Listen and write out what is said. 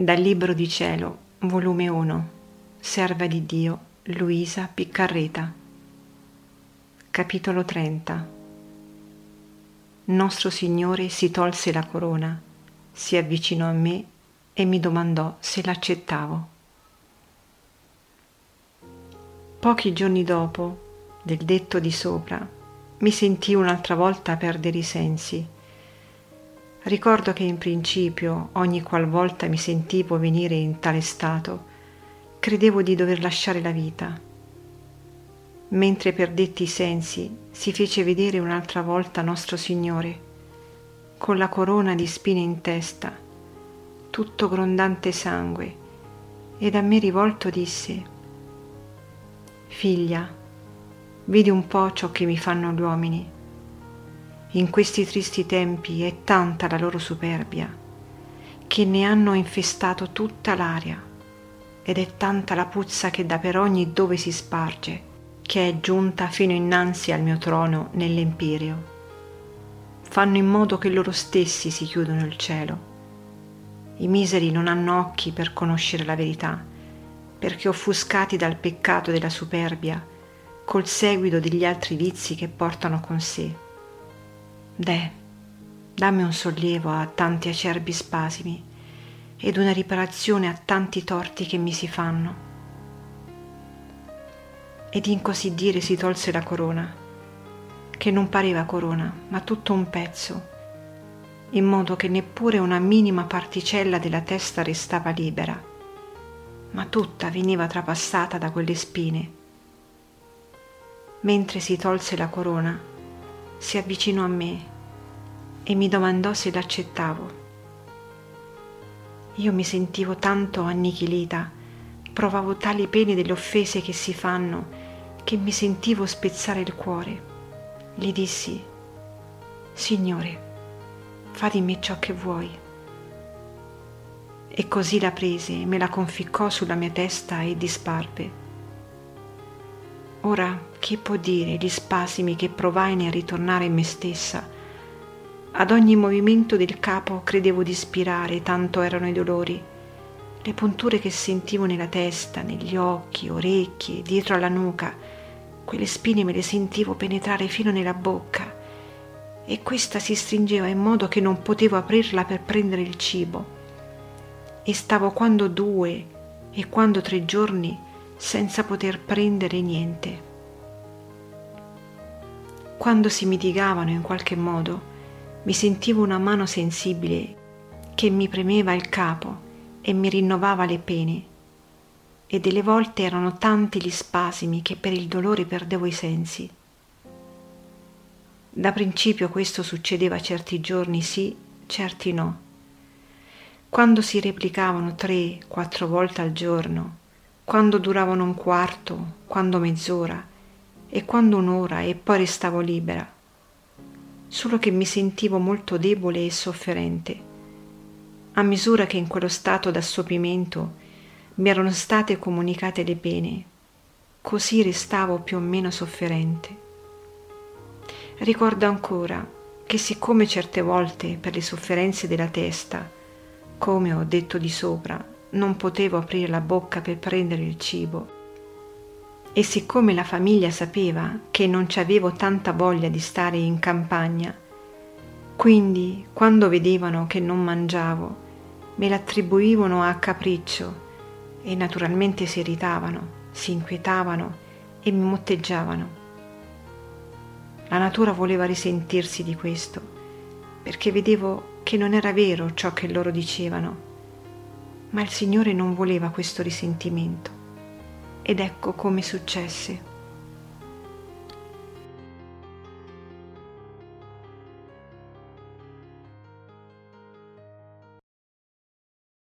Dal Libro di Cielo, volume 1, Serva di Dio, Luisa Piccarreta. Capitolo 30 Nostro Signore si tolse la corona, si avvicinò a me e mi domandò se l'accettavo. Pochi giorni dopo, del detto di sopra, mi sentii un'altra volta perdere i sensi Ricordo che in principio, ogni qualvolta mi sentivo venire in tale stato, credevo di dover lasciare la vita. Mentre perdetti i sensi, si fece vedere un'altra volta nostro Signore, con la corona di spine in testa, tutto grondante sangue, ed a me rivolto disse, Figlia, vedi un po' ciò che mi fanno gli uomini in questi tristi tempi è tanta la loro superbia che ne hanno infestato tutta l'aria ed è tanta la puzza che da per ogni dove si sparge che è giunta fino innanzi al mio trono nell'empirio. Fanno in modo che loro stessi si chiudono il cielo. I miseri non hanno occhi per conoscere la verità, perché offuscati dal peccato della superbia, col seguito degli altri vizi che portano con sé Deh, dammi un sollievo a tanti acerbi spasimi ed una riparazione a tanti torti che mi si fanno. Ed in così dire si tolse la corona, che non pareva corona, ma tutto un pezzo, in modo che neppure una minima particella della testa restava libera, ma tutta veniva trapassata da quelle spine. Mentre si tolse la corona, si avvicinò a me e mi domandò se l'accettavo. Io mi sentivo tanto annichilita, provavo tali pene delle offese che si fanno, che mi sentivo spezzare il cuore. Gli dissi, Signore, fa di me ciò che vuoi. E così la prese me la conficcò sulla mia testa e disparve. Ora chi può dire gli spasimi che provai nel ritornare in me stessa? Ad ogni movimento del capo credevo di spirare, tanto erano i dolori. Le punture che sentivo nella testa, negli occhi, orecchie, dietro alla nuca, quelle spine me le sentivo penetrare fino nella bocca e questa si stringeva in modo che non potevo aprirla per prendere il cibo. E stavo quando due e quando tre giorni senza poter prendere niente. Quando si mitigavano in qualche modo, mi sentivo una mano sensibile che mi premeva il capo e mi rinnovava le pene, e delle volte erano tanti gli spasimi che per il dolore perdevo i sensi. Da principio questo succedeva certi giorni sì, certi no. Quando si replicavano tre, quattro volte al giorno, quando duravano un quarto, quando mezz'ora e quando un'ora e poi restavo libera. Solo che mi sentivo molto debole e sofferente. A misura che in quello stato d'assopimento mi erano state comunicate le pene, così restavo più o meno sofferente. Ricordo ancora che siccome certe volte per le sofferenze della testa, come ho detto di sopra, non potevo aprire la bocca per prendere il cibo. E siccome la famiglia sapeva che non ci avevo tanta voglia di stare in campagna, quindi quando vedevano che non mangiavo, me l'attribuivano a capriccio e naturalmente si irritavano, si inquietavano e mi motteggiavano. La natura voleva risentirsi di questo, perché vedevo che non era vero ciò che loro dicevano ma il Signore non voleva questo risentimento. Ed ecco come successe.